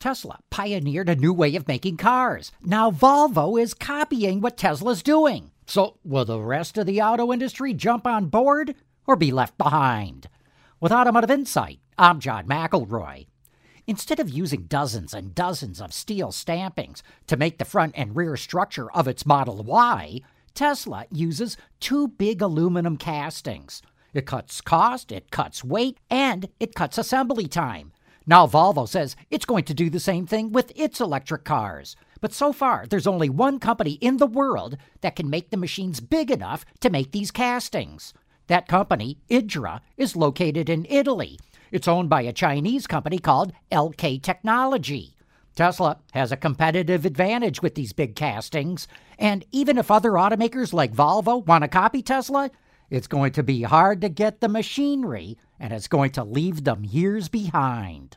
Tesla pioneered a new way of making cars. Now Volvo is copying what Tesla's doing. So, will the rest of the auto industry jump on board or be left behind? With Automotive Insight, I'm John McElroy. Instead of using dozens and dozens of steel stampings to make the front and rear structure of its Model Y, Tesla uses two big aluminum castings. It cuts cost, it cuts weight, and it cuts assembly time. Now, Volvo says it's going to do the same thing with its electric cars. But so far, there's only one company in the world that can make the machines big enough to make these castings. That company, IDRA, is located in Italy it's owned by a Chinese company called LK Technology. Tesla has a competitive advantage with these big castings, and even if other automakers like Volvo want to copy Tesla, it's going to be hard to get the machinery, and it's going to leave them years behind.